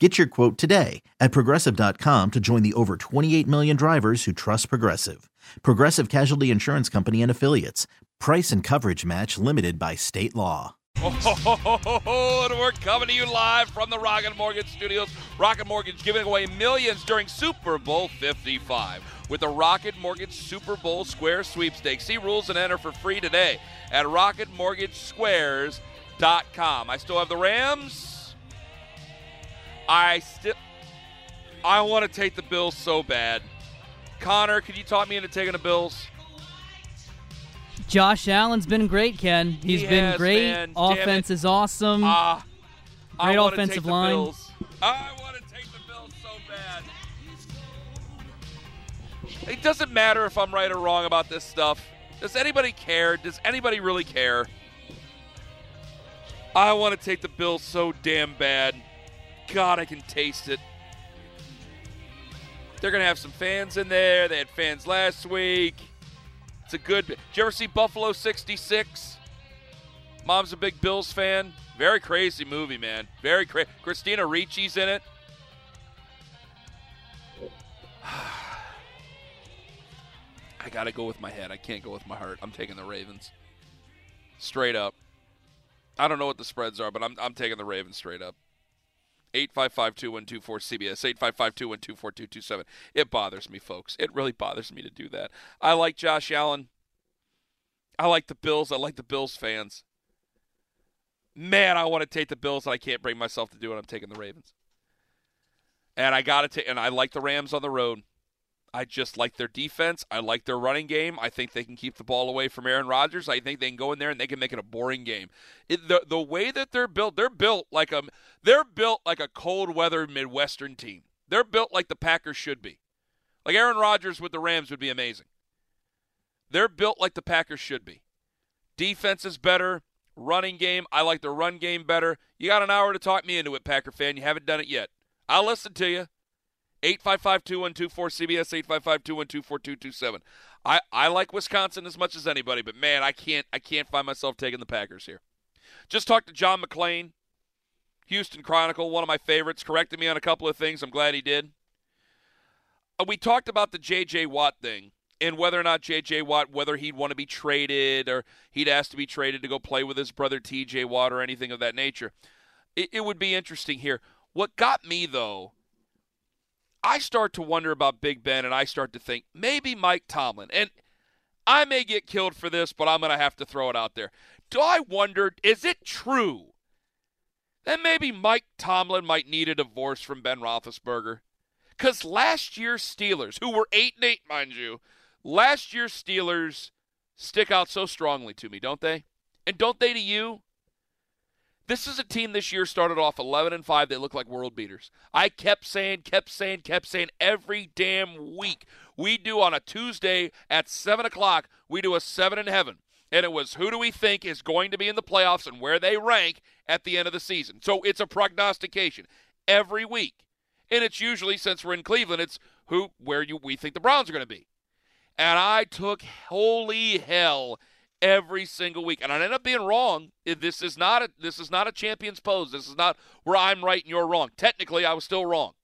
Get your quote today at progressive.com to join the over 28 million drivers who trust Progressive. Progressive Casualty Insurance Company and Affiliates. Price and coverage match limited by state law. Oh, and we're coming to you live from the Rocket Mortgage Studios. Rocket Mortgage giving away millions during Super Bowl 55 with the Rocket Mortgage Super Bowl Square Sweepstakes. See rules and enter for free today at rocketmortgagesquares.com. I still have the Rams. I still I want to take the Bills so bad. Connor, could you talk me into taking the Bills? Josh Allen's been great, Ken. He's He been has, great. man. Offense is awesome. Uh, I Great offensive take the line. Bills. I want to take the Bills so bad. It doesn't matter if I'm right or wrong about this stuff. Does anybody care? Does anybody really care? I want to take the Bills so damn bad. God, I can taste it. They're going to have some fans in there. They had fans last week. It's a good. Did you ever see Buffalo 66? Mom's a big Bills fan. Very crazy movie, man. Very crazy. Christina Ricci's in it. I got to go with my head. I can't go with my heart. I'm taking the Ravens. Straight up. I don't know what the spreads are, but I'm, I'm taking the Ravens straight up. 855-2124 CBS 855-2124-227. It bothers me, folks. It really bothers me to do that. I like Josh Allen. I like the Bills. I like the Bills fans. Man, I want to take the Bills, and I can't bring myself to do it. I'm taking the Ravens. And I got to take, and I like the Rams on the road. I just like their defense. I like their running game. I think they can keep the ball away from Aaron Rodgers. I think they can go in there and they can make it a boring game. It, the the way that they're built, they're built like a they're built like a cold weather Midwestern team. They're built like the Packers should be. Like Aaron Rodgers with the Rams would be amazing. They're built like the Packers should be. Defense is better. Running game, I like the run game better. You got an hour to talk me into it, Packer fan. You haven't done it yet. I'll listen to you. 855-2124 CBS 855-2124-227. I I like Wisconsin as much as anybody, but man, I can't I can't find myself taking the Packers here. Just talked to John McClain, Houston Chronicle, one of my favorites, corrected me on a couple of things. I'm glad he did. Uh, we talked about the J.J. Watt thing and whether or not J.J. Watt, whether he'd want to be traded or he'd ask to be traded to go play with his brother T.J. Watt or anything of that nature. It, it would be interesting here. What got me, though, I start to wonder about Big Ben and I start to think maybe Mike Tomlin. And I may get killed for this, but I'm going to have to throw it out there. Do I wonder, is it true that maybe Mike Tomlin might need a divorce from Ben Roethlisberger? Because last year's Steelers, who were 8 and 8, mind you, last year's Steelers stick out so strongly to me, don't they? And don't they to you? This is a team this year started off 11 and 5. They look like world beaters. I kept saying, kept saying, kept saying every damn week. We do on a Tuesday at 7 o'clock, we do a 7 in heaven. And it was who do we think is going to be in the playoffs and where they rank at the end of the season. So it's a prognostication every week. And it's usually, since we're in Cleveland, it's who where you we think the Browns are going to be. And I took holy hell every single week, and I end up being wrong. This is not a this is not a champion's pose. This is not where I'm right and you're wrong. Technically, I was still wrong,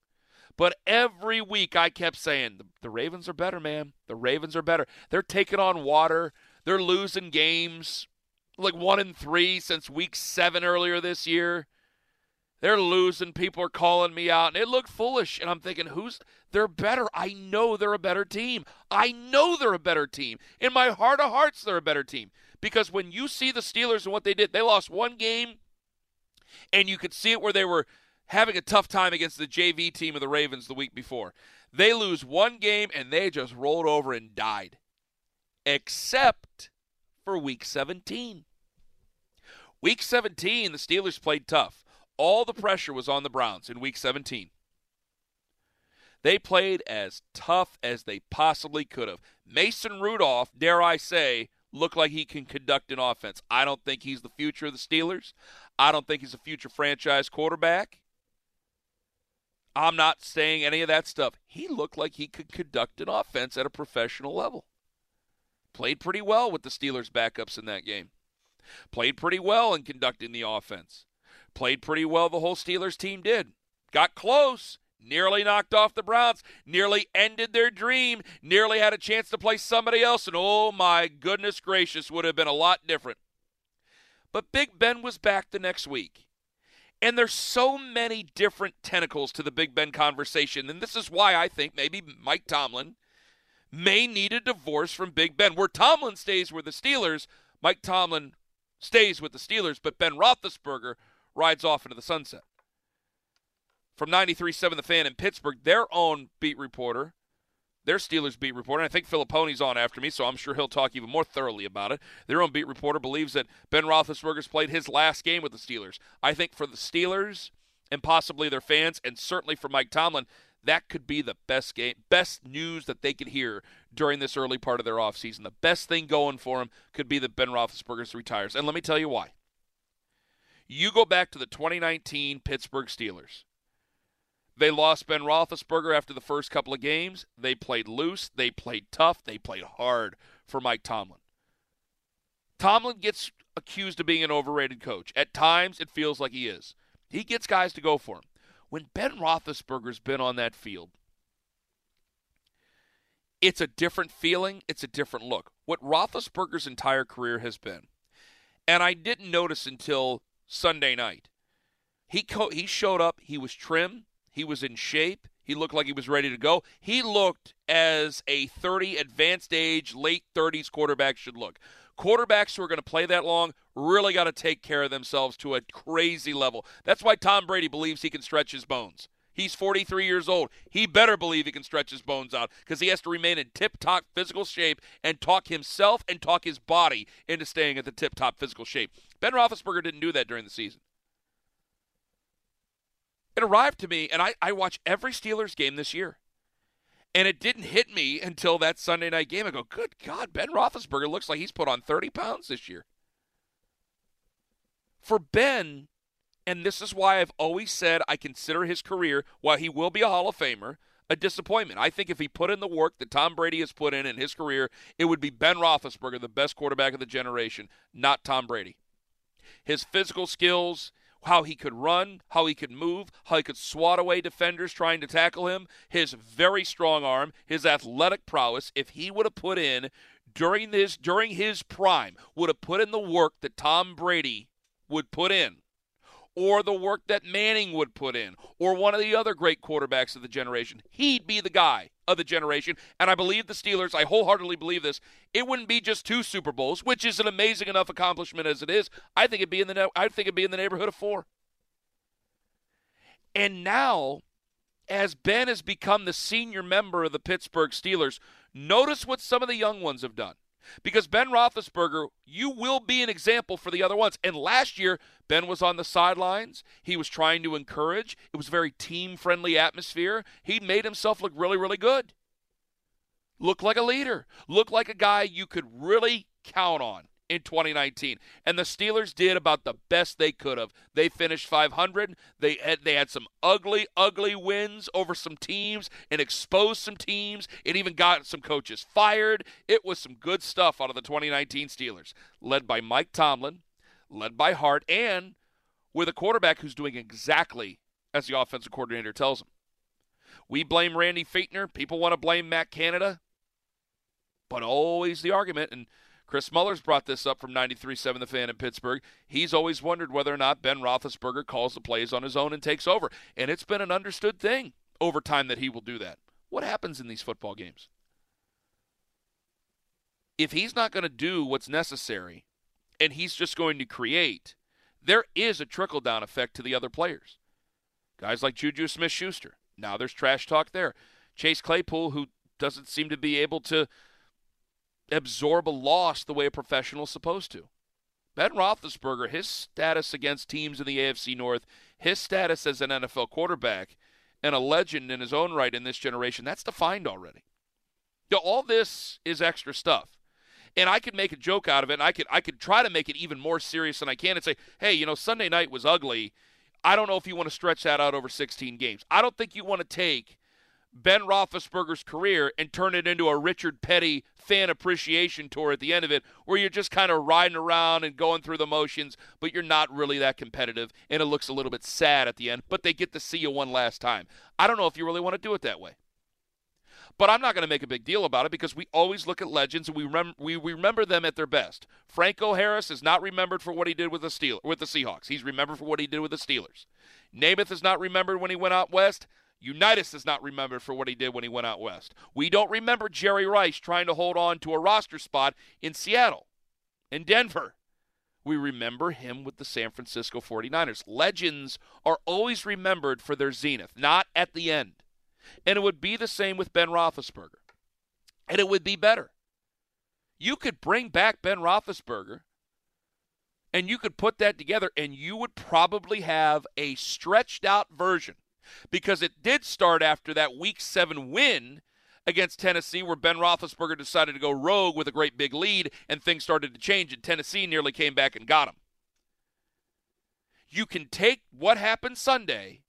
but every week I kept saying the, the Ravens are better, man. The Ravens are better. They're taking on water. They're losing games, like one and three since week seven earlier this year. They're losing. People are calling me out, and it looked foolish. And I'm thinking, who's they're better? I know they're a better team. I know they're a better team. In my heart of hearts, they're a better team. Because when you see the Steelers and what they did, they lost one game, and you could see it where they were having a tough time against the JV team of the Ravens the week before. They lose one game, and they just rolled over and died. Except for week 17. Week 17, the Steelers played tough. All the pressure was on the Browns in week 17. They played as tough as they possibly could have. Mason Rudolph, dare I say, looked like he can conduct an offense. I don't think he's the future of the Steelers. I don't think he's a future franchise quarterback. I'm not saying any of that stuff. He looked like he could conduct an offense at a professional level. Played pretty well with the Steelers' backups in that game. Played pretty well in conducting the offense. Played pretty well, the whole Steelers team did. Got close, nearly knocked off the Browns, nearly ended their dream, nearly had a chance to play somebody else, and oh my goodness gracious, would have been a lot different. But Big Ben was back the next week. And there's so many different tentacles to the Big Ben conversation. And this is why I think maybe Mike Tomlin may need a divorce from Big Ben. Where Tomlin stays with the Steelers, Mike Tomlin stays with the Steelers, but Ben Roethlisberger rides off into the sunset. From 93.7 The Fan in Pittsburgh, their own beat reporter, their Steelers beat reporter, I think Fillipponi's on after me, so I'm sure he'll talk even more thoroughly about it. Their own beat reporter believes that Ben Roethlisberger's played his last game with the Steelers. I think for the Steelers and possibly their fans, and certainly for Mike Tomlin, that could be the best game, best news that they could hear during this early part of their offseason. The best thing going for them could be that Ben Roethlisberger retires. And let me tell you why. You go back to the 2019 Pittsburgh Steelers. They lost Ben Roethlisberger after the first couple of games. They played loose. They played tough. They played hard for Mike Tomlin. Tomlin gets accused of being an overrated coach. At times, it feels like he is. He gets guys to go for him. When Ben Roethlisberger's been on that field, it's a different feeling. It's a different look. What Roethlisberger's entire career has been, and I didn't notice until Sunday night. He co- he showed up. He was trim. He was in shape. He looked like he was ready to go. He looked as a 30 advanced age, late 30s quarterback should look. Quarterbacks who are going to play that long really got to take care of themselves to a crazy level. That's why Tom Brady believes he can stretch his bones. He's 43 years old. He better believe he can stretch his bones out because he has to remain in tip top physical shape and talk himself and talk his body into staying at the tip top physical shape. Ben Roethlisberger didn't do that during the season. It arrived to me, and I, I watch every Steelers game this year. And it didn't hit me until that Sunday night game. I go, good God, Ben Roethlisberger looks like he's put on 30 pounds this year. For Ben, and this is why I've always said I consider his career, while he will be a Hall of Famer, a disappointment. I think if he put in the work that Tom Brady has put in in his career, it would be Ben Roethlisberger, the best quarterback of the generation, not Tom Brady. His physical skills, how he could run, how he could move, how he could swat away defenders trying to tackle him, his very strong arm, his athletic prowess, if he would have put in during this during his prime, would have put in the work that Tom Brady would put in, or the work that Manning would put in, or one of the other great quarterbacks of the generation, he'd be the guy of the generation. And I believe the Steelers, I wholeheartedly believe this, it wouldn't be just two Super Bowls, which is an amazing enough accomplishment as it is. I think it'd be in the I think it'd be in the neighborhood of four. And now, as Ben has become the senior member of the Pittsburgh Steelers, notice what some of the young ones have done. Because Ben Roethlisberger, you will be an example for the other ones. And last year, Ben was on the sidelines. He was trying to encourage. It was a very team friendly atmosphere. He made himself look really, really good. Look like a leader. Look like a guy you could really count on in 2019. And the Steelers did about the best they could have. They finished 500. They had, they had some ugly, ugly wins over some teams and exposed some teams. It even got some coaches fired. It was some good stuff out of the 2019 Steelers, led by Mike Tomlin, led by Hart, and with a quarterback who's doing exactly as the offensive coordinator tells him. We blame Randy Fichtner. People want to blame Matt Canada. But always the argument, and Chris Mueller's brought this up from 93.7 The Fan in Pittsburgh. He's always wondered whether or not Ben Roethlisberger calls the plays on his own and takes over. And it's been an understood thing over time that he will do that. What happens in these football games? If he's not going to do what's necessary and he's just going to create, there is a trickle down effect to the other players. Guys like Juju Smith Schuster. Now there's trash talk there. Chase Claypool, who doesn't seem to be able to absorb a loss the way a professional is supposed to. Ben Roethlisberger, his status against teams in the AFC North, his status as an NFL quarterback, and a legend in his own right in this generation, that's defined already. You know, all this is extra stuff. And I could make a joke out of it, and I could I could try to make it even more serious than I can and say, hey, you know, Sunday night was ugly. I don't know if you want to stretch that out over 16 games. I don't think you want to take Ben Roethlisberger's career and turn it into a Richard Petty fan appreciation tour at the end of it, where you're just kind of riding around and going through the motions, but you're not really that competitive, and it looks a little bit sad at the end, but they get to see you one last time. I don't know if you really want to do it that way. But I'm not going to make a big deal about it because we always look at legends and we, rem- we, remember them at their best. Franco Harris is not remembered for what he did with the Steel with the Seahawks. He's remembered for what he did with the Steelers. Namath is not remembered when he went out west. Unitas is not remembered for what he did when he went out west. We don't remember Jerry Rice trying to hold on to a roster spot in Seattle, in Denver. We remember him with the San Francisco 49ers. Legends are always remembered for their zenith, not at the end. And it would be the same with Ben Roethlisberger. And it would be better. You could bring back Ben Roethlisberger and you could put that together, and you would probably have a stretched out version because it did start after that Week Seven win against Tennessee, where Ben Roethlisberger decided to go rogue with a great big lead, and things started to change, and Tennessee nearly came back and got him. You can take what happened Sunday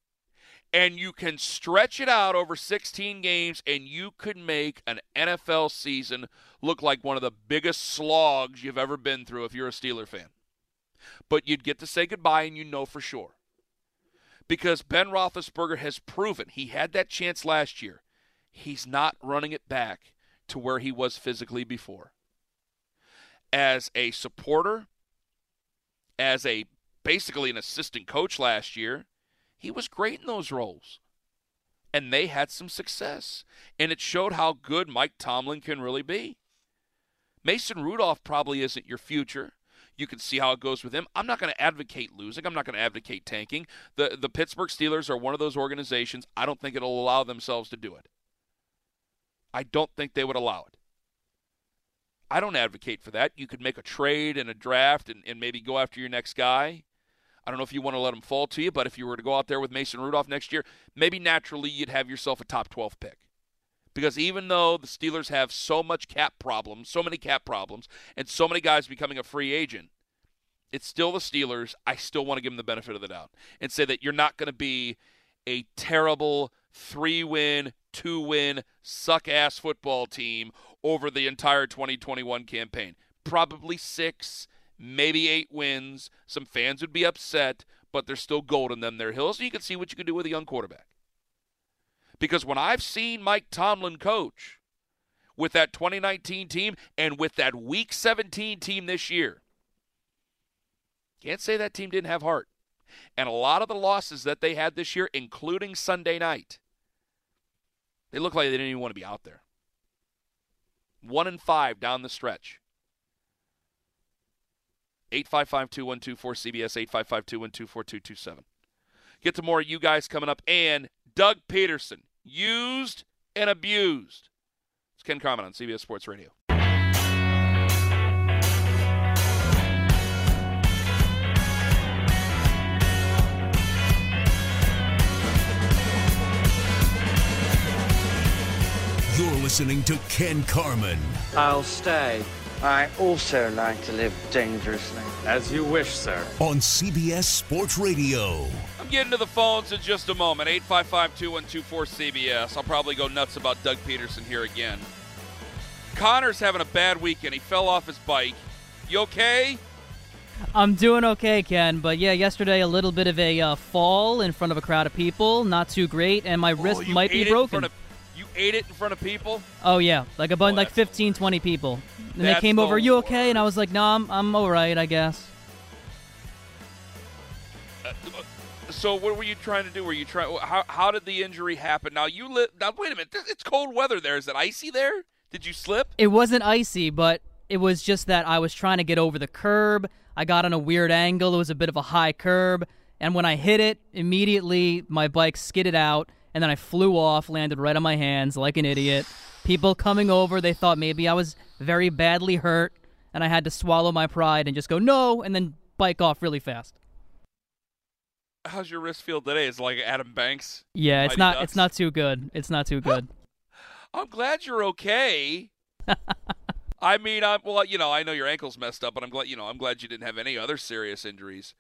and you can stretch it out over 16 games, and you could make an NFL season look like one of the biggest slogs you've ever been through if you're a Steeler fan. But you'd get to say goodbye, and you know for sure because Ben Roethlisberger has proven he had that chance last year. He's not running it back to where he was physically before. As a supporter, as a basically an assistant coach last year, he was great in those roles. And they had some success. And it showed how good Mike Tomlin can really be. Mason Rudolph probably isn't your future. You can see how it goes with him. I'm not going to advocate losing. I'm not going to advocate tanking. The the Pittsburgh Steelers are one of those organizations. I don't think it'll allow themselves to do it. I don't think they would allow it. I don't advocate for that. You could make a trade and a draft and, and maybe go after your next guy. I don't know if you want to let him fall to you, but if you were to go out there with Mason Rudolph next year, maybe naturally you'd have yourself a top 12 pick. Because even though the Steelers have so much cap problems, so many cap problems, and so many guys becoming a free agent, it's still the Steelers. I still want to give them the benefit of the doubt and say that you're not going to be a terrible three win, two win, suck ass football team over the entire 2021 campaign. Probably six, maybe eight wins. Some fans would be upset, but there's still gold in them. Their hills. So you can see what you can do with a young quarterback. Because when I've seen Mike Tomlin coach with that 2019 team and with that Week 17 team this year, can't say that team didn't have heart. And a lot of the losses that they had this year, including Sunday night, they look like they didn't even want to be out there. One and five down the stretch. 855-212-4CBS, 855 Get to more of you guys coming up. And Doug Pederson, used and abused. It's Ken Carman on CBS Sports Radio. You're listening to Ken Carman. I'll stay. I also like to live dangerously. As you wish, sir. On CBS Sports Radio. I'm getting to the phones in just a moment. 855 2124 CBS. I'll probably go nuts about Doug Pederson here again. Connor's having a bad weekend. He fell off his bike. You okay? I'm doing okay, Ken. But yeah, yesterday a little bit of a uh, fall in front of a crowd of people. Not too great, and my oh, wrist might be broken. Of, You ate it in front of people. Oh yeah, like a bunch, Oh, like that's 15, 20 people. And they came over. You okay? And I was like, No, I'm I'm all right, I guess. So what were you trying to do? Were you trying? How how did the injury happen? Now you live. Now wait a minute. It's cold weather there. Is it icy there? Did you slip? It wasn't icy, but it was just that I was trying to get over the curb. I got on a weird angle. It was a bit of a high curb, and when I hit it, immediately my bike skidded out, and then I flew off, landed right on my hands like an idiot. People coming over, they thought maybe I was very badly hurt, and I had to swallow my pride and just go no, and then bike off really fast. How's your wrist feel today? Is it like Adam Banks? Yeah, it's Mighty not Ducks? it's not too good. It's not too good. I'm glad you're okay. I mean, I'm well. You know, I know your ankle's messed up, but I'm glad. You know, I'm glad you didn't have any other serious injuries.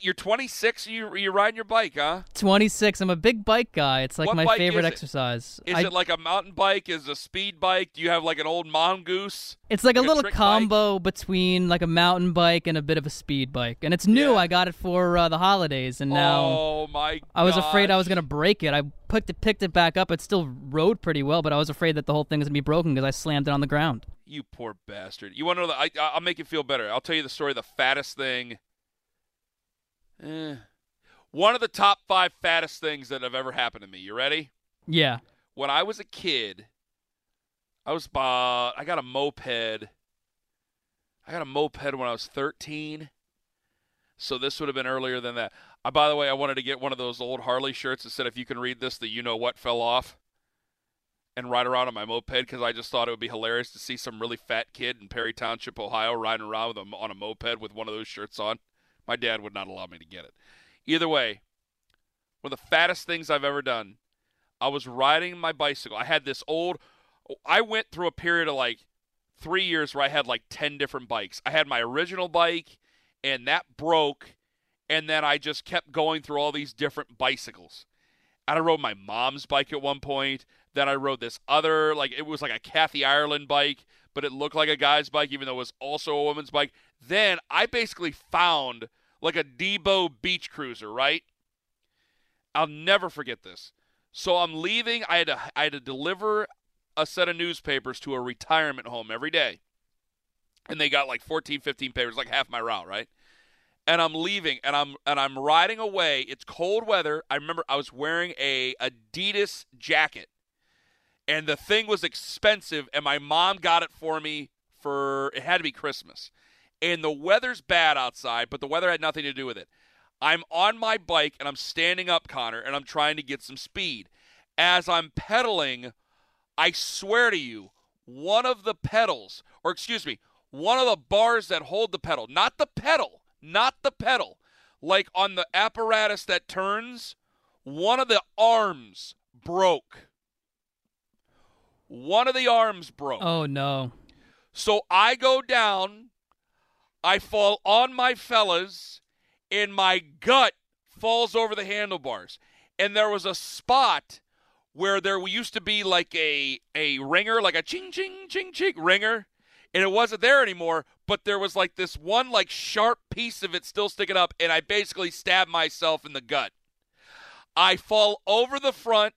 You're 26. You you're riding your bike, huh? 26. I'm a big bike guy. It's like What my favorite is exercise. Is I- it like a mountain bike? Is it a speed bike? Do you have like an old mongoose? It's like, Like a a little trick bike? combo between like a mountain bike and a bit of a speed bike. And it's new. Yeah. I got it for uh, the holidays, and now oh my! I was afraid I was gonna break it. I picked it, picked it back up. It still rode pretty well, but I was afraid that the whole thing was gonna be broken because I slammed it on the ground. You poor bastard. You want to know the? I, I'll make you feel better. I'll tell you the story. of The fattest thing. Eh. One of the top five fattest things that have ever happened to me. You ready? Yeah. when I was a kid, I was uh, I got a moped. I got a moped when I was 13. So this would have been earlier than that. Uh, by the way, I wanted to get one of those old Harley shirts that said, "If you can read this, the you know what fell off," and ride around on my moped because I just thought it would be hilarious to see some really fat kid in Perry Township, Ohio, riding around with a, on a moped with one of those shirts on. My dad would not allow me to get it. Either way, one of the fattest things I've ever done. I was riding my bicycle. I had this old. I went through a period of like three years where I had like 10 different bikes. I had my original bike, and that broke, and then I just kept going through all these different bicycles. And I rode my mom's bike at one point. Then I rode this other, like, it was like a Kathy Ireland bike, but it looked like a guy's bike, even though it was also a woman's bike. Then I basically found like a Debo beach cruiser, right? I'll never forget this. So I'm leaving. I had to I had to deliver a set of newspapers to a retirement home every day. And they got like 14, 15 papers, like half my route, right? And I'm leaving and I'm and I'm riding away. It's cold weather. I remember I was wearing a Adidas jacket. And the thing was expensive and my mom got it for me for it had to be Christmas. And the weather's bad outside, but the weather had nothing to do with it. I'm on my bike and I'm standing up, Connor, and I'm trying to get some speed. As I'm pedaling, I swear to you, one of the pedals, or excuse me, one of the bars that hold the pedal, not the pedal, not the pedal, like on the apparatus that turns, one of the arms broke. One of the arms broke. Oh no. So I go down, I fall on my fellas, and my gut falls over the handlebars. And there was a spot where there used to be like a a ringer, like a ching ching ching ching ringer, and it wasn't there anymore. But there was like this one like sharp piece of it still sticking up, and I basically stabbed myself in the gut. I fall over the front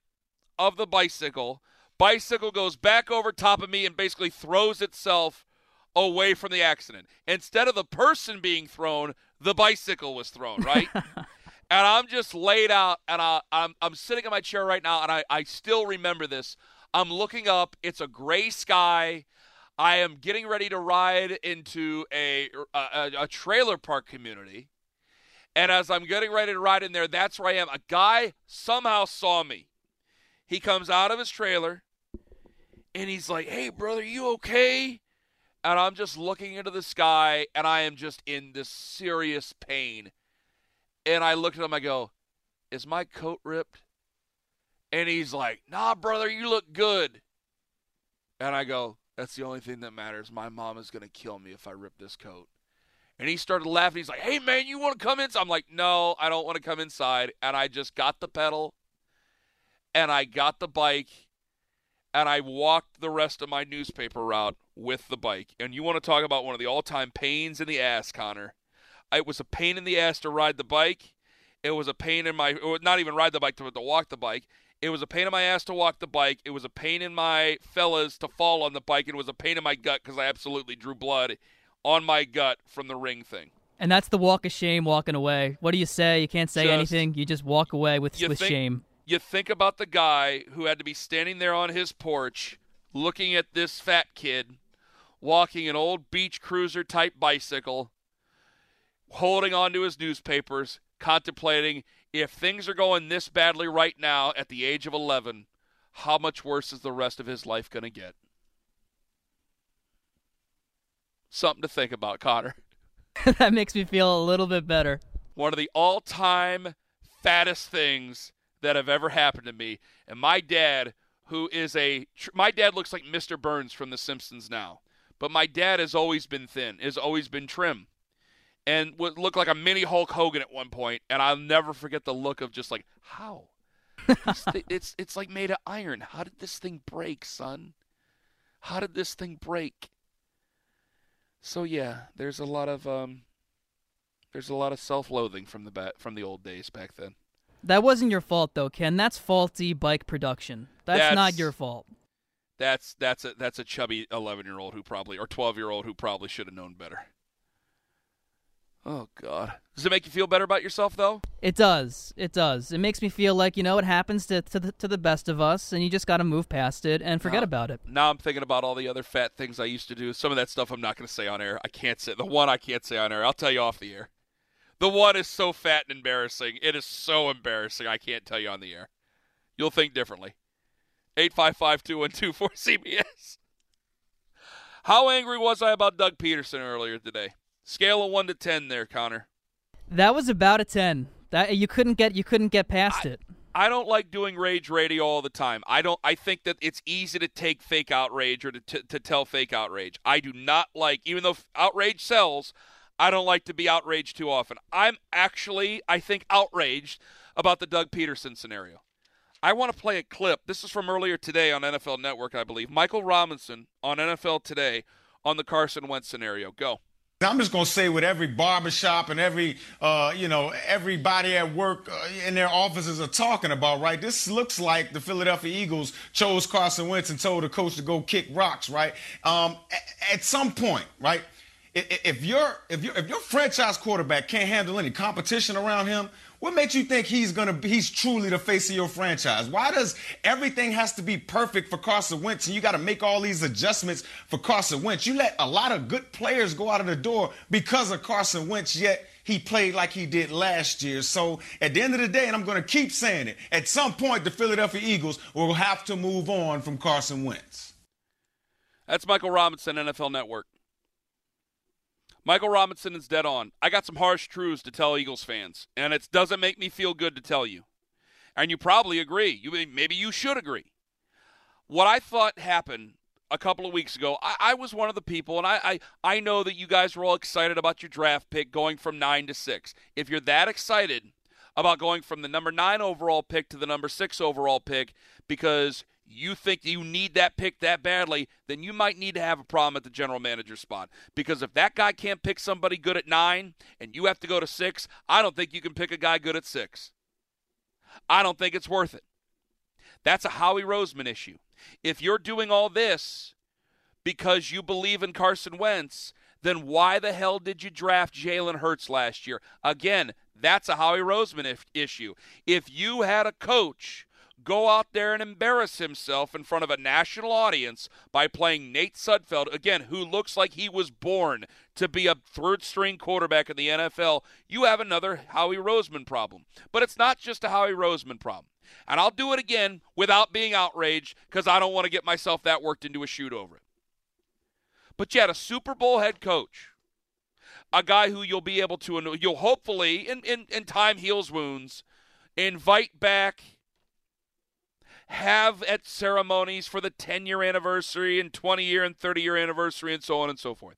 of the bicycle. Bicycle goes back over top of me and basically throws itself away from the accident. Instead of the person being thrown, the bicycle was thrown, right? and I'm just laid out, and I, I'm, I'm sitting in my chair right now, and I, I still remember this. I'm looking up, it's a gray sky. I am getting ready to ride into a, a, a trailer park community. And as I'm getting ready to ride in there, that's where I am. A guy somehow saw me. He comes out of his trailer and he's like, Hey, brother, you okay? And I'm just looking into the sky and I am just in this serious pain. And I look at him, I go, Is my coat ripped? And he's like, Nah, brother, you look good. And I go, That's the only thing that matters. My mom is going to kill me if I rip this coat. And he started laughing. He's like, "Hey man, you want to come inside?" I'm like, "No, I don't want to come inside." And I just got the pedal and I got the bike and I walked the rest of my newspaper route with the bike. And you want to talk about one of the all-time pains in the ass, Connor. It was a pain in the ass to ride the bike. It was a pain in my not even ride the bike to, to walk the bike. It was a pain in my ass to walk the bike. It was a pain in my fellas to fall on the bike. It was a pain in my gut because I absolutely drew blood on my gut from the ring thing. And that's the walk of shame walking away. What do you say? You can't say Just- anything. You just walk away with, with think- shame. You think about the guy who had to be standing there on his porch looking at this fat kid walking an old beach cruiser type bicycle, holding onto his newspapers, contemplating if things are going this badly right now at the age of 11, how much worse is the rest of his life going to get? Something to think about, Connor. that makes me feel a little bit better. one of the all-time fattest things that have ever happened to me. And my dad, who is a my dad looks like Mr. Burns from The Simpsons now, but my dad has always been thin, has always been trim, and would look like a mini Hulk Hogan at one point. And I'll never forget the look of just like how. Thi- it's it's like made of iron. How did this thing break, son? How did this thing break? So yeah, there's a lot of um, there's a lot of self-loathing from the ba- from the old days back then. That wasn't your fault, though, Ken. That's faulty bike production. That's, That's- not your fault. That's that's a that's a chubby 11-year-old who probably or 12-year-old who probably should have known better. Oh god. Does it make you feel better about yourself though? It does. It does. It makes me feel like you know it happens to to the, to the best of us, and you just got to move past it and forget No. about it. Now I'm thinking about all the other fat things I used to do. Some of that stuff I'm not going to say on air. I can't say the one I can't say on air. I'll tell you off the air. The one is so fat and embarrassing. It is so embarrassing. I can't tell you on the air. You'll think differently. 855-212-4CBS. How angry was I about Doug Pederson earlier today? Scale of 1 to 10 there, Connor. That was about a ten. That you couldn't get you couldn't get past it. I don't like doing rage radio all the time. I don't. I think that it's easy to take fake outrage or to t- to tell fake outrage. I do not like, even though outrage sells. I don't like to be outraged too often. I'm actually, I think, outraged about the Doug Pederson scenario. I want to play a clip. This is from earlier today on NFL Network, I believe. Michael Robinson on NFL Today on the Carson Wentz scenario. Go. I'm just gonna say what every barbershop and every uh, you know everybody at work uh, in their offices are talking about, right? This looks like the Philadelphia Eagles chose Carson Wentz and told the coach to go kick rocks, right? Um, at some point, right? If your if your if your franchise quarterback can't handle any competition around him, what makes you think he's gonna be he's truly the face of your franchise? Why does everything has to be perfect for Carson Wentz and you got to make all these adjustments for Carson Wentz? You let a lot of good players go out of the door because of Carson Wentz, yet he played like he did last year. So at the end of the day, and I'm gonna keep saying it, at some point the Philadelphia Eagles will have to move on from Carson Wentz. That's Michael Robinson, NFL Network. Michael Robinson is dead on. I got some harsh truths to tell Eagles fans, and it doesn't make me feel good to tell you. And you probably agree. You maybe you should agree. What I thought happened a couple of weeks ago, I, I was one of the people, and I, I I know that you guys were all excited about your draft pick going from nine to six. If you're that excited about going from the number nine overall pick to the number six overall pick because you think you need that pick that badly, then you might need to have a problem at the general manager spot. Because if that guy can't pick somebody good at nine and you have to go to six, I don't think you can pick a guy good at six. I don't think it's worth it. That's a Howie Roseman issue. If you're doing all this because you believe in Carson Wentz, then why the hell did you draft Jalen Hurts last year? Again, that's a Howie Roseman if- issue. If you had a coach go out there and embarrass himself in front of a national audience by playing Nate Sudfeld, again, who looks like he was born to be a third string quarterback in the NFL, you have another Howie Roseman problem. But it's not just a Howie Roseman problem. And I'll do it again without being outraged because I don't want to get myself that worked into a shoot over it. But you had a Super Bowl head coach, a guy who you'll be able to, you'll hopefully, in, in, in time heals wounds, invite back, have at ceremonies for the 10 year anniversary and 20 year and 30 year anniversary and so on and so forth.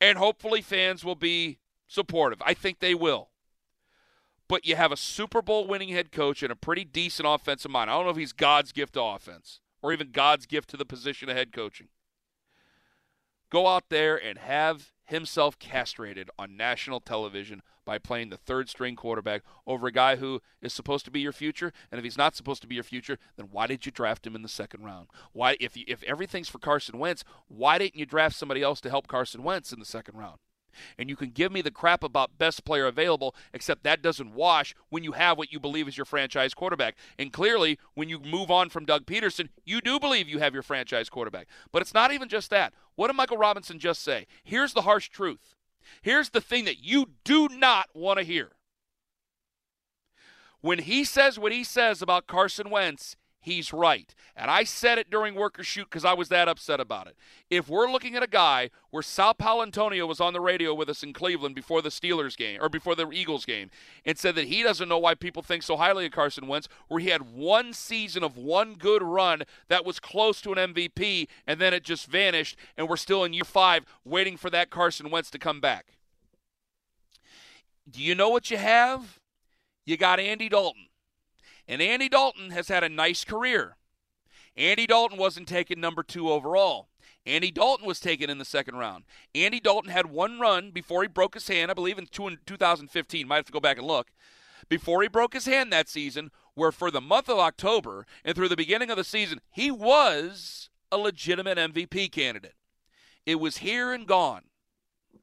And hopefully fans will be supportive. I think they will. But you have a Super Bowl winning head coach and a pretty decent offensive mind. I don't know if he's God's gift to offense or even God's gift to the position of head coaching. Go out there and have himself castrated on national television by playing the third string quarterback over a guy who is supposed to be your future. And if he's not supposed to be your future, then why did you draft him in the second round? Why, if you, if everything's for Carson Wentz, why didn't you draft somebody else to help Carson Wentz in the second round? And you can give me the crap about best player available, except that doesn't wash when you have what you believe is your franchise quarterback. And clearly, when you move on from Doug Pederson, you do believe you have your franchise quarterback. But it's not even just that. What did Michael Robinson just say? Here's the harsh truth Here's the thing that you do not want to hear. When he says what he says about Carson Wentz, he's right. And I said it during work or shoot because I was that upset about it. If we're looking at a guy where Sal Paolantonio was on the radio with us in Cleveland before the Steelers game or before the Eagles game and said that he doesn't know why people think so highly of Carson Wentz, where he had one season of one good run that was close to an MVP and then it just vanished, and we're still in year five waiting for that Carson Wentz to come back. Do you know what you have? You got Andy Dalton. And Andy Dalton has had a nice career. Andy Dalton wasn't taken number two overall. Andy Dalton was taken in the second round. Andy Dalton had one run before he broke his hand, I believe in 2015. Might have to go back and look. Before he broke his hand that season, where for the month of October and through the beginning of the season, he was a legitimate MVP candidate. It was here and gone,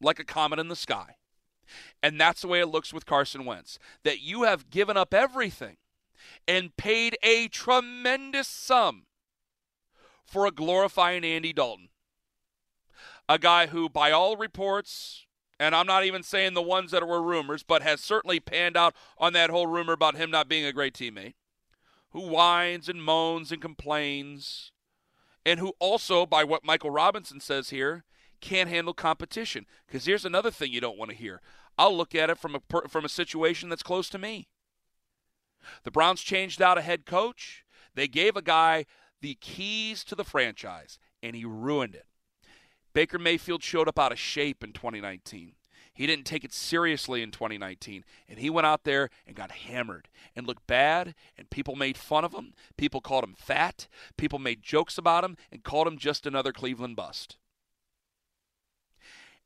like a comet in the sky. And that's the way it looks with Carson Wentz. That you have given up everything and paid a tremendous sum for a glorifying Andy Dalton. A guy who, by all reports, and I'm not even saying the ones that were rumors, but has certainly panned out on that whole rumor about him not being a great teammate, who whines and moans and complains, and who also, by what Michael Robinson says here, can't handle competition. Because here's another thing you don't want to hear. I'll look at it from a from a situation that's close to me. The Browns changed out a head coach. They gave a guy the keys to the franchise, and he ruined it. Baker Mayfield showed up out of shape in 2019. He didn't take it seriously in 2019, and he went out there and got hammered and looked bad, and people made fun of him. People called him fat. People made jokes about him and called him just another Cleveland bust.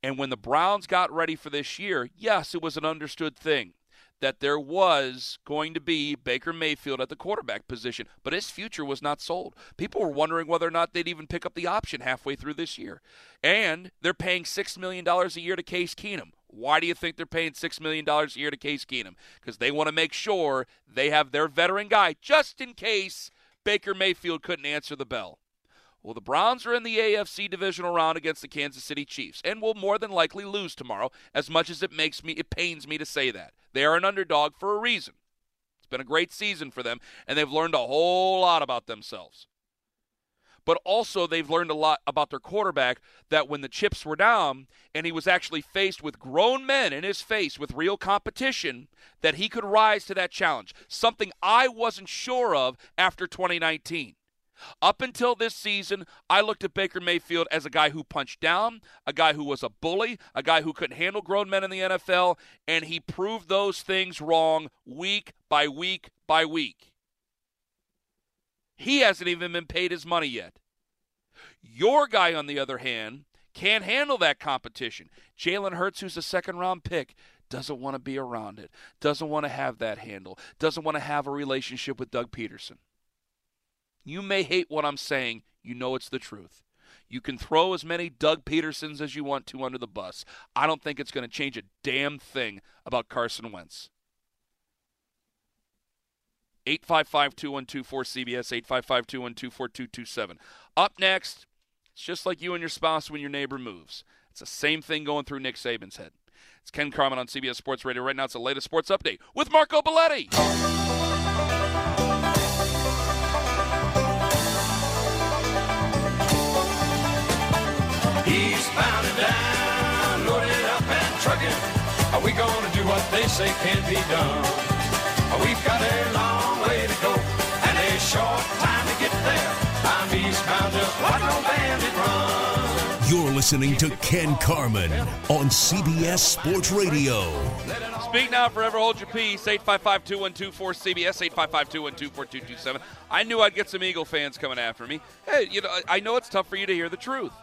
And when the Browns got ready for this year, yes, it was an understood thing that there was going to be Baker Mayfield at the quarterback position, but his future was not sold. People were wondering whether or not they'd even pick up the option halfway through this year. And they're paying $6 million a year to Case Keenum. Why do you think they're paying $6 million a year to Case Keenum? Because they want to make sure they have their veteran guy just in case Baker Mayfield couldn't answer the bell. Well, the Browns are in the AFC divisional round against the Kansas City Chiefs and will more than likely lose tomorrow, as much as it makes me it pains me to say that. They are an underdog for a reason. It's been a great season for them, and they've learned a whole lot about themselves. But also, they've learned a lot about their quarterback that when the chips were down and he was actually faced with grown men in his face with real competition, that he could rise to that challenge. Something I wasn't sure of after 2019. Up until this season, I looked at Baker Mayfield as a guy who punched down, a guy who was a bully, a guy who couldn't handle grown men in the NFL, and he proved those things wrong week by week by week. He hasn't even been paid his money yet. Your guy, on the other hand, can't handle that competition. Jalen Hurts, who's a second round pick, doesn't want to be around it, doesn't want to have that handle, doesn't want to have a relationship with Doug Pederson. You may hate what I'm saying, you know it's the truth. You can throw as many Doug Pedersons as you want to under the bus. I don't think it's going to change a damn thing about Carson Wentz. 855 212 cbs 855 212 4227. Up next, it's just like you and your spouse when your neighbor moves. It's the same thing going through Nick Saban's head. It's Ken Carman on CBS Sports Radio. Right now, it's the latest sports update with Marco Belletti. They say can be done? We've got a long way to go and a short time to get there. I'm eastbound, just watch no bandit run. You're listening to Ken Carman on CBS Sports Radio. Speak now, forever hold your peace. 855 212 cbs 855 212 4227. I knew I'd get some Eagle fans coming after me. Hey, you know, I know it's tough for you to hear the truth.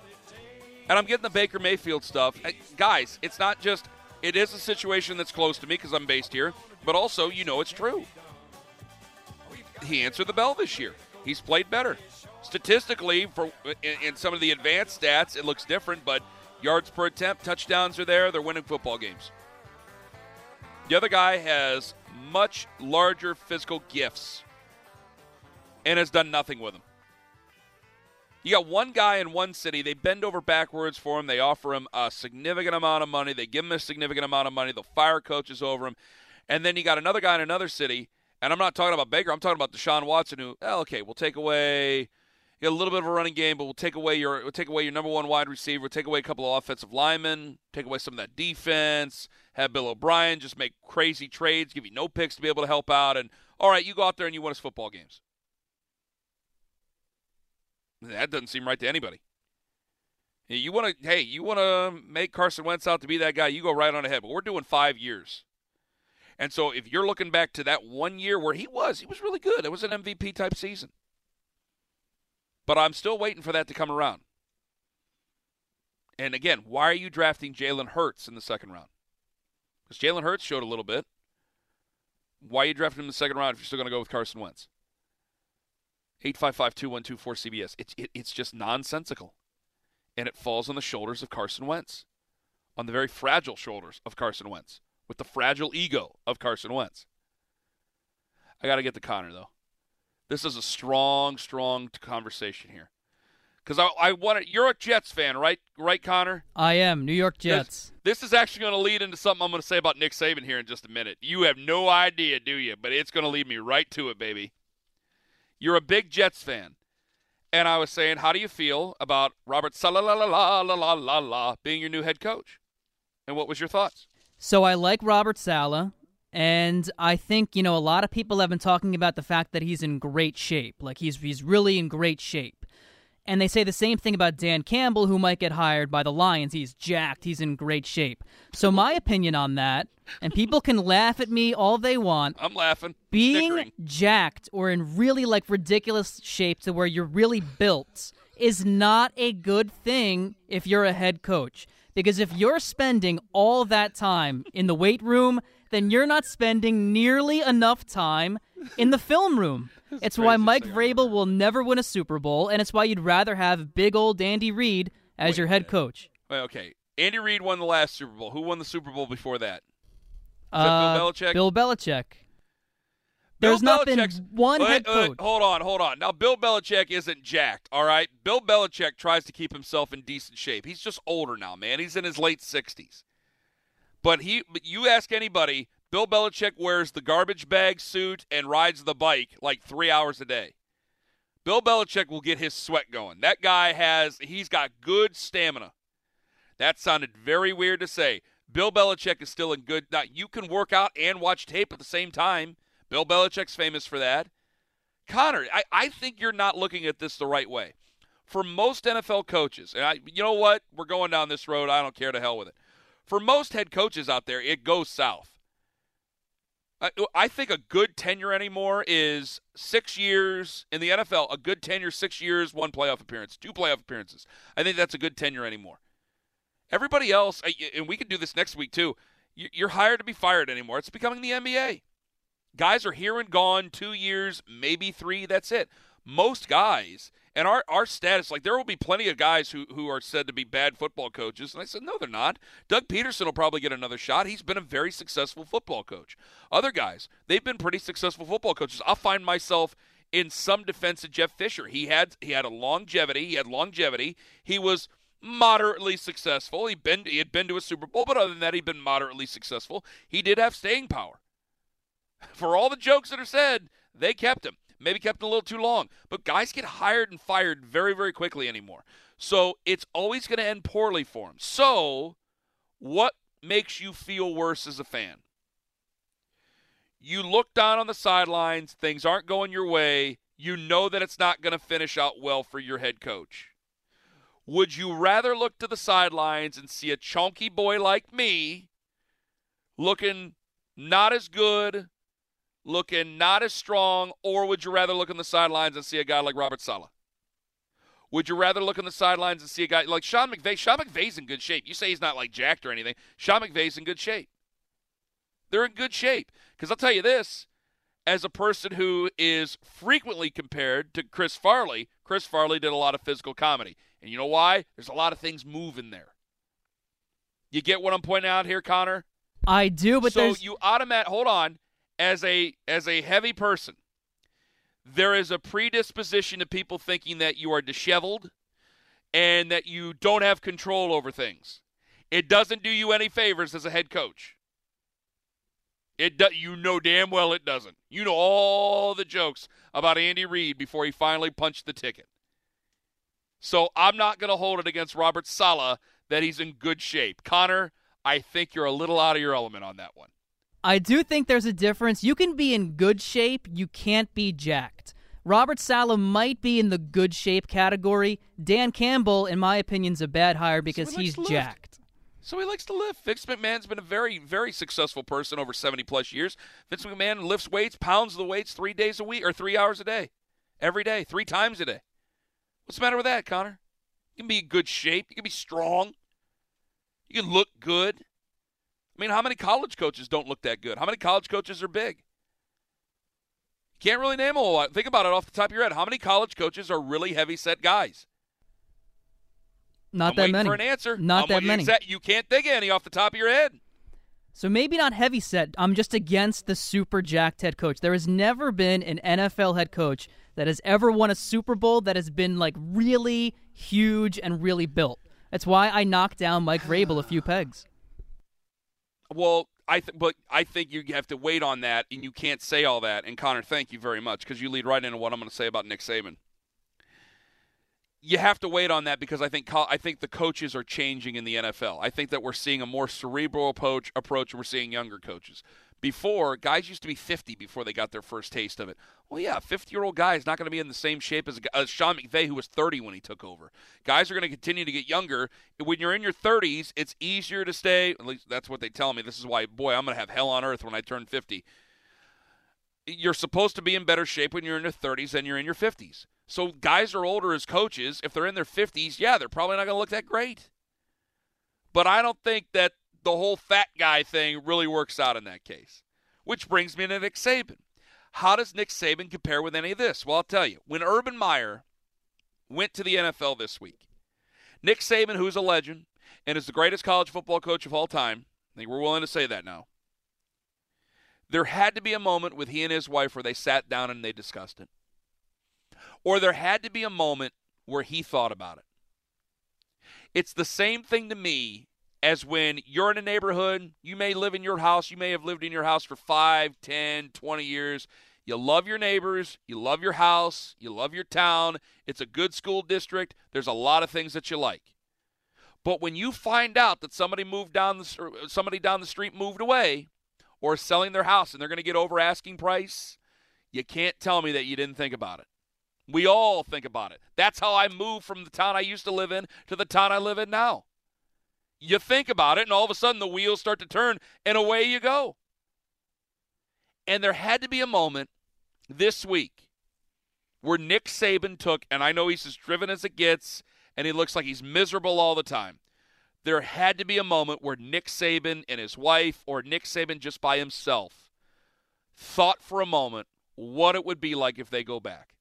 And I'm getting the Baker Mayfield stuff. Guys, it's not just, it is a situation that's close to me because I'm based here, but also, you know, it's true. He answered the bell this year. He's played better. Statistically, for in, in some of the advanced stats, it looks different, but yards per attempt, touchdowns are there. They're winning football games. The other guy has much larger physical gifts and has done nothing with them. You got one guy in one city, they bend over backwards for him, they offer him a significant amount of money, they give him a significant amount of money, they'll fire coaches over him. And then you got another guy in another city, and I'm not talking about Baker, I'm talking about Deshaun Watson, who, oh, okay, we'll take away a little bit of a running game, but we'll take away your we'll take away your number one wide receiver, we'll take away a couple of offensive linemen, take away some of that defense, have Bill O'Brien just make crazy trades, give you no picks to be able to help out, and all right, you go out there and you win us football games. That doesn't seem right to anybody. You want to, hey, you want to make Carson Wentz out to be that guy, you go right on ahead. But we're doing five years. And so if you're looking back to that one year where he was, he was really good. It was an MVP type season. But I'm still waiting for that to come around. And again, why are you drafting Jalen Hurts in the second round? Because Jalen Hurts showed a little bit. Why are you drafting him in the second round if you're still going to go with Carson Wentz? 855-212-4CBS. It's it, it's just nonsensical. And it falls on the shoulders of Carson Wentz. On the very fragile shoulders of Carson Wentz. With the fragile ego of Carson Wentz. I got to get to Connor though. This is a strong, strong conversation here. Because I, I want to. You're a Jets fan, right? Right, Connor? I am. New York Jets. This, this is actually going to lead into something I'm going to say about Nick Saban here in just a minute. You have no idea, do you? But it's going to lead me right to it, baby. You're a big Jets fan. And I was saying, how do you feel about Robert Saleh la la la la la la being your new head coach? And what was your thoughts? So I like Robert Saleh. and I think you know a lot of people have been talking about the fact that he's in great shape. Like he's he's really in great shape. And they say the same thing about Dan Campbell, who might get hired by the Lions. He's jacked. He's in great shape. So my opinion on that, and people can laugh at me all they want. I'm laughing. Being Snickering. jacked or in really like ridiculous shape to where you're really built is not a good thing if you're a head coach. Because if you're spending all that time in the weight room, then you're not spending nearly enough time in the film room. It's why Mike Vrabel will never win a Super Bowl, and it's why you'd rather have big old Andy Reid as Wait your head coach. Well, okay. Andy Reid won the last Super Bowl. Who won the Super Bowl before that? Uh, that Bill Belichick? Bill Belichick. Bill There's not been one Wait, head wait, coach. hold on, hold on. Now, Bill Belichick isn't jacked, all right? Bill Belichick tries to keep himself in decent shape. He's just older now, man. He's in his late 60s. But he, but you ask anybody, Bill Belichick wears the garbage bag suit and rides the bike like three hours a day. Bill Belichick will get his sweat going. That guy has, he's got good stamina. That sounded very weird to say. Bill Belichick is still in good. Now, you can work out and watch tape at the same time. Bill Belichick's famous for that. Connor, I, I think you're not looking at this the right way. For most NFL coaches, and I, you know what? We're going down this road. I don't care to hell with it. For most head coaches out there, it goes south. I, think a good tenure anymore is six years in the NFL. A good tenure, six years, one playoff appearance, two playoff appearances. I think that's a good tenure anymore. Everybody else, and we can do this next week too. You're hired to be fired anymore. It's becoming the NBA. Guys are here and gone two years, maybe three. That's it. Most guys, and our, our status, like there will be plenty of guys who, who are said to be bad football coaches. And I said, no, they're not. Doug Pederson will probably get another shot. He's been a very successful football coach. Other guys, they've been pretty successful football coaches. I'll find myself in some defense of Jeff Fisher. He had he had a longevity. He had longevity. He was moderately successful. He been he had been to a Super Bowl, but other than that, he'd been moderately successful. He did have staying power. For all the jokes that are said, they kept him. Maybe kept a little too long. But guys get hired and fired very, very quickly anymore. So it's always going to end poorly for him. So, what makes you feel worse as a fan? You look down on the sidelines, things aren't going your way, you know that it's not going to finish out well for your head coach. Would you rather look to the sidelines and see a chunky boy like me looking not as good, looking not as strong, or would you rather look on the sidelines and see a guy like Robert Saleh? Would you rather look on the sidelines and see a guy like Sean McVay? Sean McVay's in good shape. You say he's not like jacked or anything. Sean McVay's in good shape. They're in good shape. Because I'll tell you this as a person who is frequently compared to Chris Farley, Chris Farley did a lot of physical comedy. And you know why? There's a lot of things moving there. You get what I'm pointing out here, Connor? I do, but so there's you automatic hold on as a as a heavy person there is a predisposition to people thinking that you are disheveled and that you don't have control over things. It doesn't do you any favors as a head coach. It do, you know damn well it doesn't. You know all the jokes about Andy Reid before he finally punched the ticket. So I'm not going to hold it against Robert Saleh that he's in good shape. Connor, I think you're a little out of your element on that one. I do think there's a difference. You can be in good shape, you can't be jacked. Robert Saleh might be in the good shape category. Dan Campbell, in my opinion, is a bad hire because So he he's likes to lift. jacked. So he likes to lift. Vince McMahon's been a very, very successful person over 70 plus years. Vince McMahon lifts weights, pounds the weights three days a week or three hours a day, every day, three times a day. What's the matter with that, Connor? You can be in good shape. You can be strong. You can look good. I mean, how many college coaches don't look that good? How many college coaches are big? Can't really name a whole lot. Think about it off the top of your head. How many college coaches are really heavy set guys? Not I'm that many. for an answer. Not I'm that many. You can't think of any off the top of your head. So maybe not heavy set. I'm just against the super jacked head coach. There has never been an NFL head coach that has ever won a Super Bowl that has been like really huge and really built. That's why I knocked down Mike Vrabel a few pegs. Well, I th- but I think you have to wait on that, and you can't say all that. And Connor, thank you very much because you lead right into what I'm going to say about Nick Saban. You have to wait on that because I think I think the coaches are changing in the NFL. I think that we're seeing a more cerebral approach. Approach. and We're seeing younger coaches. Before, guys used to be 50 before they got their first taste of it. Well, yeah, 50 year old guy is not going to be in the same shape as, as Sean McVay, who was 30 when he took over. Guys are going to continue to get younger. When you're in your 30s, it's easier to stay. At least that's what they tell me. This is why, boy, I'm going to have hell on earth when I turn 50. You're supposed to be in better shape when you're in your 30s than you're in your 50s. So guys are older as coaches. If they're in their 50s, yeah, they're probably not going to look that great. But I don't think that the whole fat guy thing really works out in that case. Which brings me to Nick Saban. How does Nick Saban compare with any of this? Well, I'll tell you. When Urban Meyer went to the NFL this week, Nick Saban, who's a legend and is the greatest college football coach of all time, I think we're willing to say that now. There had to be a moment with he and his wife where they sat down and they discussed it. Or there had to be a moment where he thought about it. It's the same thing to me as when you're in a neighborhood, you may live in your house, you may have lived in your house for 5, 10, 20 years. You love your neighbors, you love your house, you love your town. It's a good school district. There's a lot of things that you like. But when you find out that somebody moved down the somebody down the street moved away or selling their house and they're going to get over asking price, you can't tell me that you didn't think about it. We all think about it. That's how I moved from the town I used to live in to the town I live in now. You think about it, and all of a sudden the wheels start to turn, and away you go. And there had to be a moment this week where Nick Saban took, and I know he's as driven as it gets, and he looks like he's miserable all the time. There had to be a moment where Nick Saban and his wife, or Nick Saban just by himself, thought for a moment what it would be like if they go back.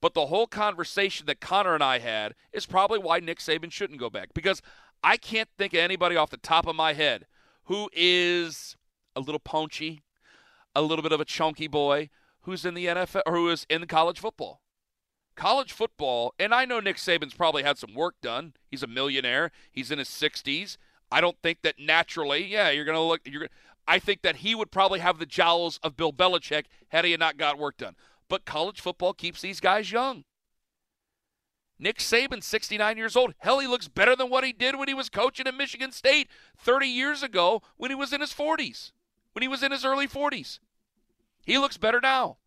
But the whole conversation that Connor and I had is probably why Nick Saban shouldn't go back. Because I can't think of anybody off the top of my head who is a little punchy, a little bit of a chunky boy who's in the NFL or who is in college football. College football, and I know Nick Saban's probably had some work done. He's a millionaire. He's in his 60s. I don't think that naturally, yeah, you're going to look you're I think that he would probably have the jowls of Bill Belichick had he not got work done. But college football keeps these guys young. Nick Saban, 69 years old. Hell, he looks better than what he did when he was coaching at Michigan State 30 years ago when he was in his 40s, when he was in his early 40s. He looks better now.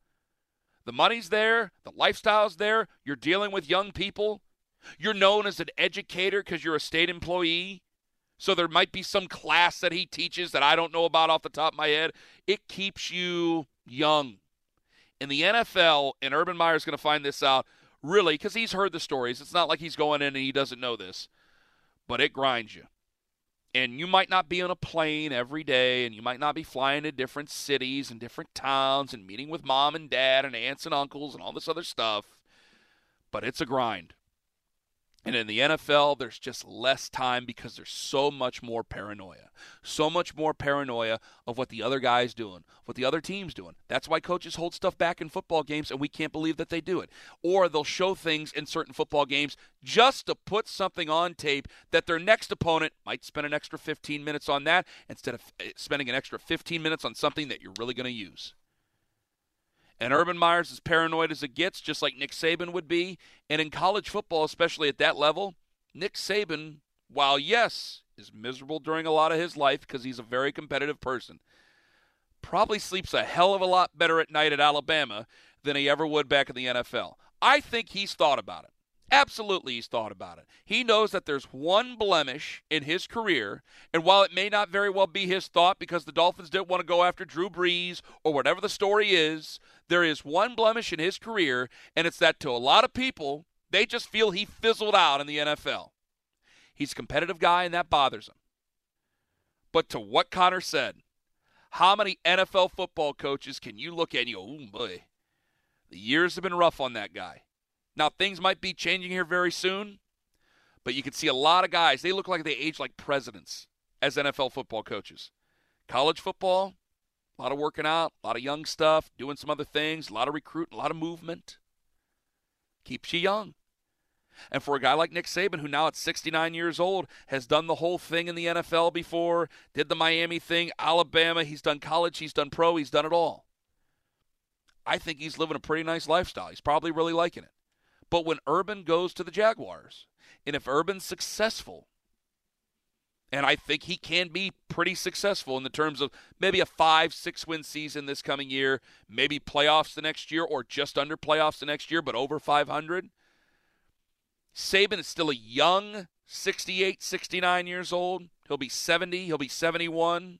The money's there, the lifestyle's there. You're dealing with young people. You're known as an educator because you're a state employee. So there might be some class that he teaches that I don't know about off the top of my head. It keeps you young. In the NFL, and Urban Meyer's going to find this out, really, because he's heard the stories. It's not like he's going in and he doesn't know this, but it grinds you. And you might not be on a plane every day, and you might not be flying to different cities and different towns and meeting with mom and dad and aunts and uncles and all this other stuff, but it's a grind. And in the NFL, there's just less time because there's so much more paranoia. So much more paranoia of what the other guy's doing, what the other team's doing. That's why coaches hold stuff back in football games, and we can't believe that they do it. Or they'll show things in certain football games just to put something on tape that their next opponent might spend an extra 15 minutes on that instead of eh, spending an extra 15 minutes on something that you're really going to use. And Urban Meyer's as paranoid as it gets, just like Nick Saban would be. And in college football, especially at that level, Nick Saban, while yes, is miserable during a lot of his life because he's a very competitive person, probably sleeps a hell of a lot better at night at Alabama than he ever would back in the NFL. I think he's thought about it. Absolutely, he's thought about it. He knows that there's one blemish in his career, and while it may not very well be his thought because the Dolphins didn't want to go after Drew Brees or whatever the story is, there is one blemish in his career, and it's that to a lot of people, they just feel he fizzled out in the NFL. He's a competitive guy, and that bothers him. But to what Connor said, how many NFL football coaches can you look at and you go, oh boy, the years have been rough on that guy. Now, things might be changing here very soon, but you can see a lot of guys, they look like they age like presidents as NFL football coaches. College football, a lot of working out, a lot of young stuff, doing some other things, a lot of recruiting, a lot of movement. Keeps you young. And for a guy like Nick Saban, who now at 69 years old has done the whole thing in the NFL before, did the Miami thing, Alabama, he's done college, he's done pro, he's done it all. I think he's living a pretty nice lifestyle. He's probably really liking it. But when Urban goes to the Jaguars, and if Urban's successful, and I think he can be pretty successful in the terms of maybe a five, six win season this coming year, maybe playoffs the next year, or just under playoffs the next year, but over 500. Saban is still a young 68, 69 years old. He'll be 70, he'll be 71.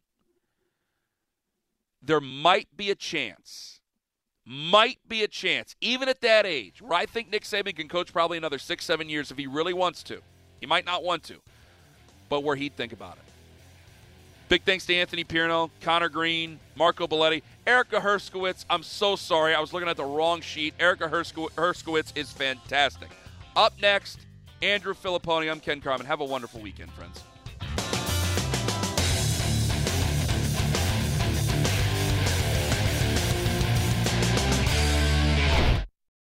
There might be a chance might be a chance, even at that age, where I think Nick Saban can coach probably another six, seven years if he really wants to. He might not want to, but where he'd think about it. Big thanks to Anthony Pierno, Connor Green, Marco Belletti, Erica Herskowitz. I'm so sorry. I was looking at the wrong sheet. Erica Herskowitz is fantastic. Up next, Andrew Fillipponi. I'm Ken Carman. Have a wonderful weekend, friends.